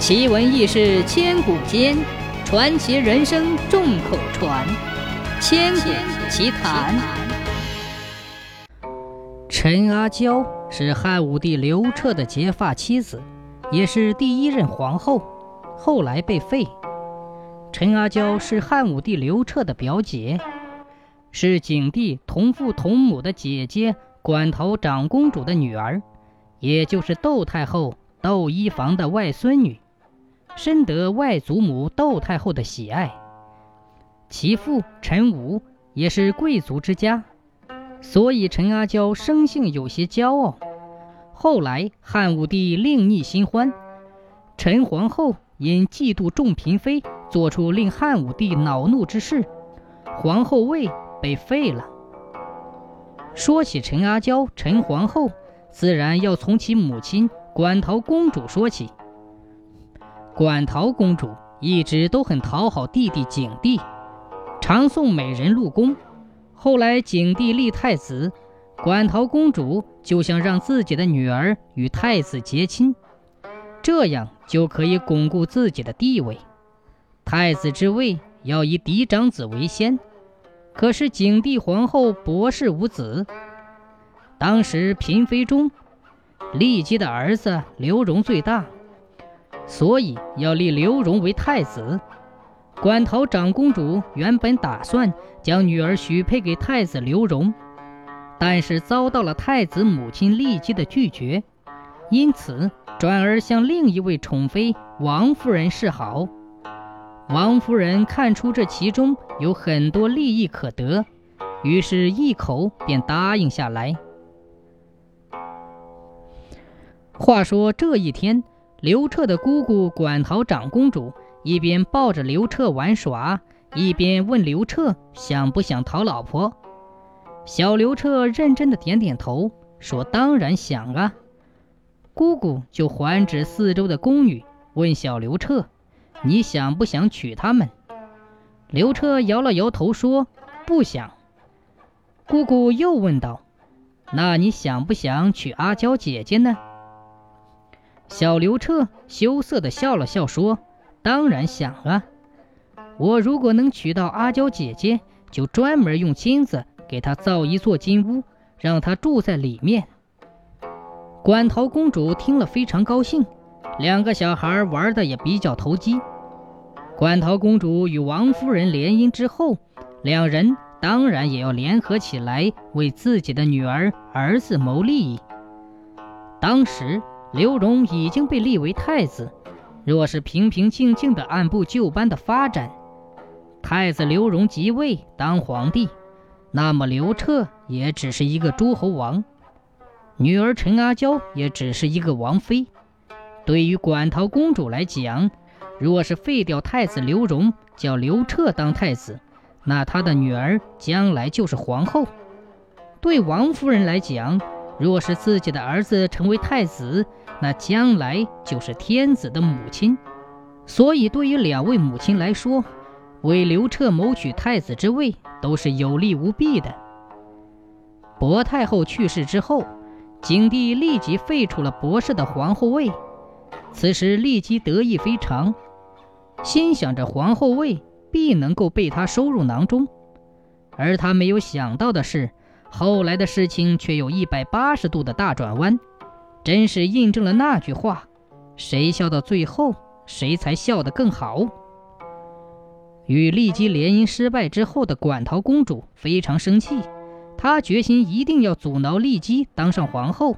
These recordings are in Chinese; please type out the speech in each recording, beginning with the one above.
奇闻异事千古间，传奇人生众口传。千古奇谈。陈阿娇是汉武帝刘彻的结发妻子，也是第一任皇后，后来被废。陈阿娇是汉武帝刘彻的表姐，是景帝同父同母的姐姐馆陶长公主的女儿，也就是窦太后窦漪房的外孙女。深得外祖母窦太后的喜爱，其父陈武也是贵族之家，所以陈阿娇生性有些骄傲。后来汉武帝另觅新欢，陈皇后因嫉妒众嫔妃，做出令汉武帝恼怒之事，皇后位被废了。说起陈阿娇、陈皇后，自然要从其母亲馆陶公主说起。馆陶公主一直都很讨好弟弟景帝，常送美人入宫。后来景帝立太子，馆陶公主就想让自己的女儿与太子结亲，这样就可以巩固自己的地位。太子之位要以嫡长子为先。可是景帝皇后博士无子，当时嫔妃中，骊姬的儿子刘荣最大。所以要立刘荣为太子。馆陶长公主原本打算将女儿许配给太子刘荣，但是遭到了太子母亲骊姬的拒绝，因此转而向另一位宠妃王夫人示好。王夫人看出这其中有很多利益可得，于是一口便答应下来。话说这一天。刘彻的姑姑馆陶长公主一边抱着刘彻玩耍，一边问刘彻想不想讨老婆。小刘彻认真的点点头，说：“当然想啊。”姑姑就环指四周的宫女，问小刘彻：“你想不想娶她们？”刘彻摇了摇头，说：“不想。”姑姑又问道：“那你想不想娶阿娇姐姐呢？”小刘彻羞涩地笑了笑，说：“当然想了！我如果能娶到阿娇姐姐，就专门用金子给她造一座金屋，让她住在里面。”馆陶公主听了非常高兴，两个小孩玩的也比较投机。馆陶公主与王夫人联姻之后，两人当然也要联合起来为自己的女儿、儿子谋利益。当时。刘荣已经被立为太子，若是平平静静的按部就班的发展，太子刘荣即位当皇帝，那么刘彻也只是一个诸侯王，女儿陈阿娇也只是一个王妃。对于馆陶公主来讲，若是废掉太子刘荣，叫刘彻当太子，那她的女儿将来就是皇后。对王夫人来讲，若是自己的儿子成为太子，那将来就是天子的母亲。所以，对于两位母亲来说，为刘彻谋取太子之位都是有利无弊的。薄太后去世之后，景帝立即废除了博氏的皇后位。此时，立即得意非常，心想着皇后位必能够被他收入囊中。而他没有想到的是。后来的事情却有一百八十度的大转弯，真是印证了那句话：谁笑到最后，谁才笑得更好。与骊姬联姻失败之后的馆陶公主非常生气，她决心一定要阻挠骊姬当上皇后。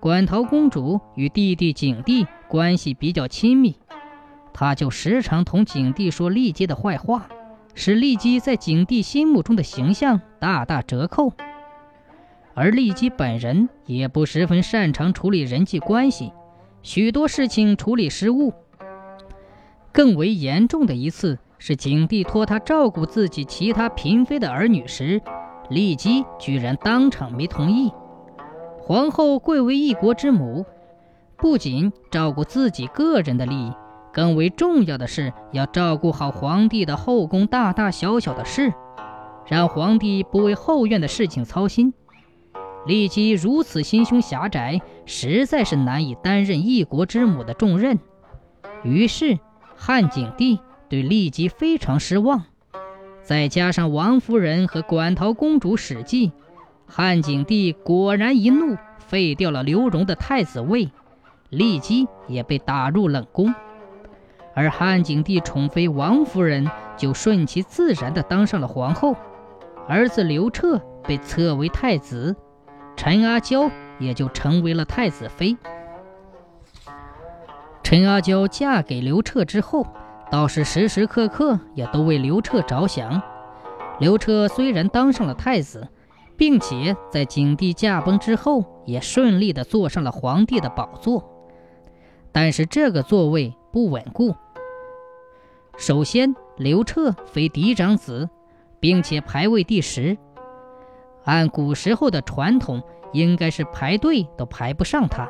馆陶公主与弟弟景帝关系比较亲密，她就时常同景帝说骊姬的坏话。使骊姬在景帝心目中的形象大打折扣，而骊姬本人也不十分擅长处理人际关系，许多事情处理失误。更为严重的一次是景帝托他照顾自己其他嫔妃的儿女时，骊姬居然当场没同意。皇后贵为一国之母，不仅照顾自己个人的利益。更为重要的是，要照顾好皇帝的后宫大大小小的事，让皇帝不为后院的事情操心。骊姬如此心胸狭窄，实在是难以担任一国之母的重任。于是，汉景帝对骊姬非常失望。再加上王夫人和馆陶公主史记，汉景帝果然一怒，废掉了刘荣的太子位，骊姬也被打入冷宫。而汉景帝宠妃王夫人就顺其自然地当上了皇后，儿子刘彻被册为太子。陈阿娇也就成为了太子妃。陈阿娇嫁给刘彻之后，倒是时时刻刻也都为刘彻着想。刘彻虽然当上了太子，并且在景帝驾崩之后，也顺利地坐上了皇帝的宝座，但是这个座位不稳固。首先，刘彻非嫡长子，并且排位第十。按古时候的传统，应该是排队都排不上他。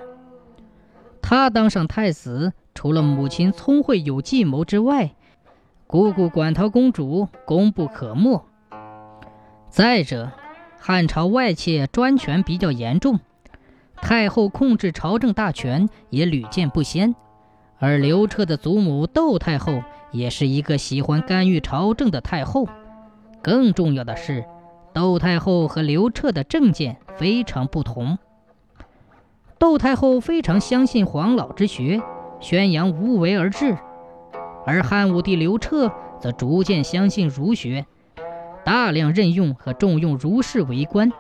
他当上太子，除了母亲聪慧有计谋之外，姑姑馆陶公主功不可没。再者，汉朝外戚专权比较严重，太后控制朝政大权也屡见不鲜。而刘彻的祖母窦太后也是一个喜欢干预朝政的太后。更重要的是。窦太后和刘彻的政见非常不同。窦太后非常相信黄老之学，宣扬无为而治；而汉武帝刘彻则逐渐相信儒学，大量任用和重用儒士为官。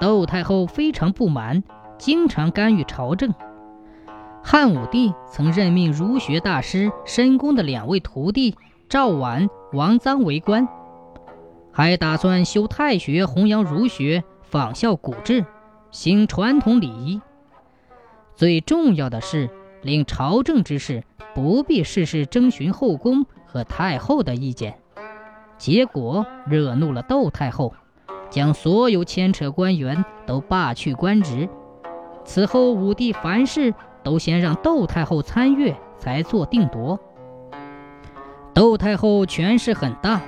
窦太后非常不满，经常干预朝政。汉武帝曾任命儒学大师申公的两位徒弟赵绾、王臧为官。还打算修太学，弘扬儒学，仿效古制，行传统礼仪。最重要的是，令朝政之事不必事事征询后宫和太后的意见。结果惹怒了窦太后，将所有牵扯官员都罢去官职。此后，武帝凡事都先让窦太后参阅，才做定夺。窦太后权势很大。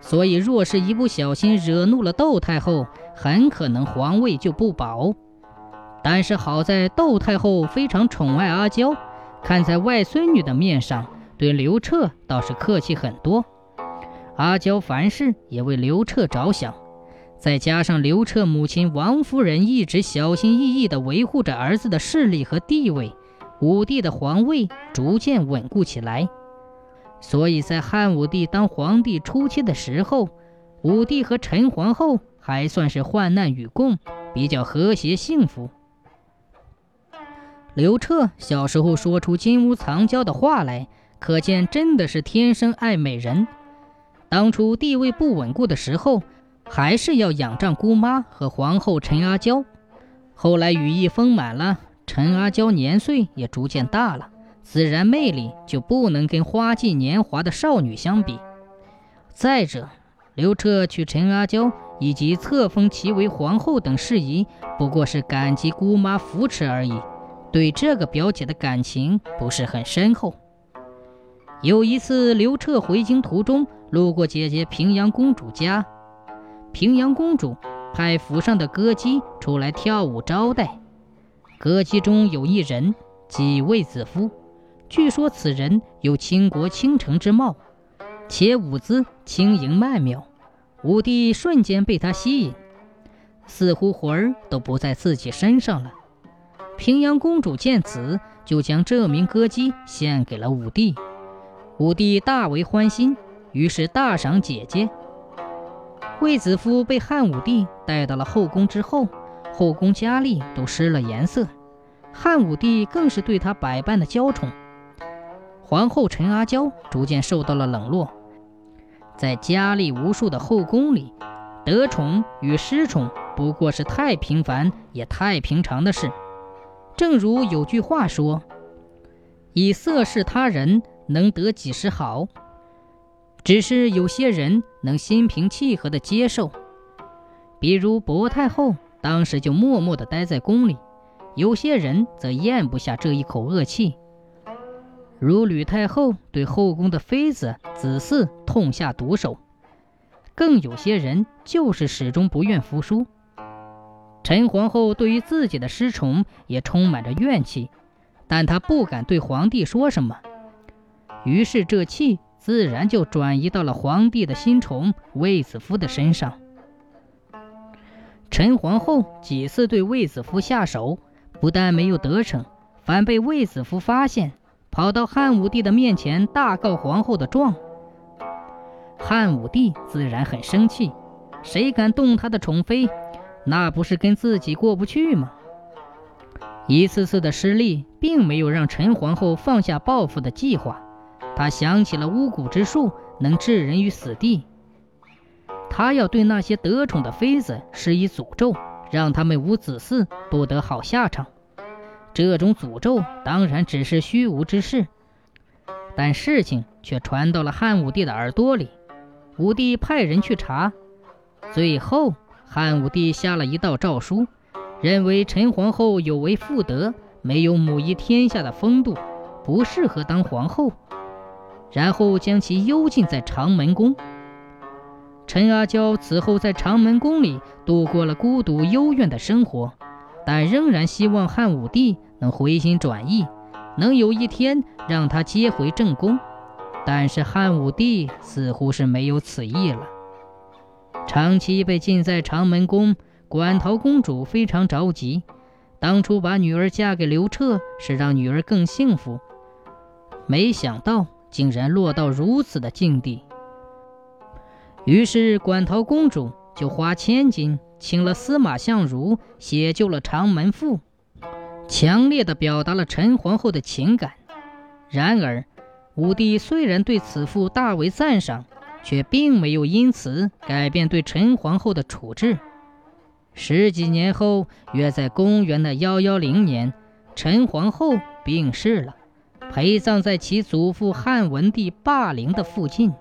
所以，若是一不小心惹怒了窦太后，很可能皇位就不保。但是好在窦太后非常宠爱阿娇，看在外孙女的面上，对刘彻倒是客气很多。阿娇凡事也为刘彻着想，再加上刘彻母亲王夫人一直小心翼翼地维护着儿子的势力和地位，武帝的皇位逐渐稳固起来。所以在汉武帝当皇帝初期的时候，武帝和陈皇后还算是患难与共，比较和谐幸福。刘彻小时候说出金屋藏娇的话来，可见真的是天生爱美人。当初地位不稳固的时候，还是要仰仗姑妈和皇后陈阿娇。后来羽翼丰满了，陈阿娇年岁也逐渐大了。自然魅力就不能跟花季年华的少女相比。再者，刘彻娶陈阿娇以及册封其为皇后等事宜，不过是感激姑妈扶持而已，对这个表姐的感情不是很深厚。有一次，刘彻回京途中路过姐姐平阳公主家，平阳公主派府上的歌姬出来跳舞招待，歌姬中有一人，即卫子夫。据说此人有倾国倾城之貌，且舞姿轻盈曼妙，武帝瞬间被他吸引，似乎魂儿都不在自己身上了。平阳公主见此，就将这名歌姬献给了武帝，武帝大为欢心，于是大赏姐姐。卫子夫被汉武帝带到了后宫之后，后宫佳丽都失了颜色，汉武帝更是对她百般的娇宠。皇后陈阿娇逐渐受到了冷落，在佳丽无数的后宫里，得宠与失宠不过是太平凡也太平常的事。正如有句话说：“以色事他人，能得几时好？”只是有些人能心平气和地接受，比如薄太后当时就默默地待在宫里；有些人则咽不下这一口恶气。如吕太后对后宫的妃子、子嗣痛下毒手，更有些人就是始终不愿服输。陈皇后对于自己的失宠也充满着怨气，但她不敢对皇帝说什么，于是这气自然就转移到了皇帝的新宠卫子夫的身上。陈皇后几次对卫子夫下手，不但没有得逞，反被卫子夫发现，跑到汉武帝的面前大告皇后的状。汉武帝自然很生气，谁敢动他的宠妃？那不是跟自己过不去吗？一次次的失利，并没有让陈皇后放下报复的计划。她想起了巫蛊之术能置人于死地，他要对那些得宠的妃子施以诅咒，让他们无子嗣，不得好下场。这种诅咒当然只是虚无之事，但事情却传到了汉武帝的耳朵里。武帝派人去查，最后。汉武帝下了一道诏书，认为陈皇后有违妇德，没有母仪天下的风度，不适合当皇后，然后将其幽禁在长门宫。陈阿娇此后在长门宫里度过了孤独幽怨的生活，但仍然希望汉武帝能回心转意，能有一天让她接回正宫。但是汉武帝似乎是没有此意了。长期被禁在长门宫，馆陶公主非常着急。当初把女儿嫁给刘彻，是让女儿更幸福，没想到竟然落到如此的境地。于是，馆陶公主就花千金请了司马相如写就了《长门赋》，强烈的表达了陈皇后的情感。然而，武帝虽然对此赋大为赞赏。却并没有因此改变对陈皇后的处置。十几年后，约在公元的幺幺零年，陈皇后病逝了，陪葬在其祖父汉文帝霸陵的附近。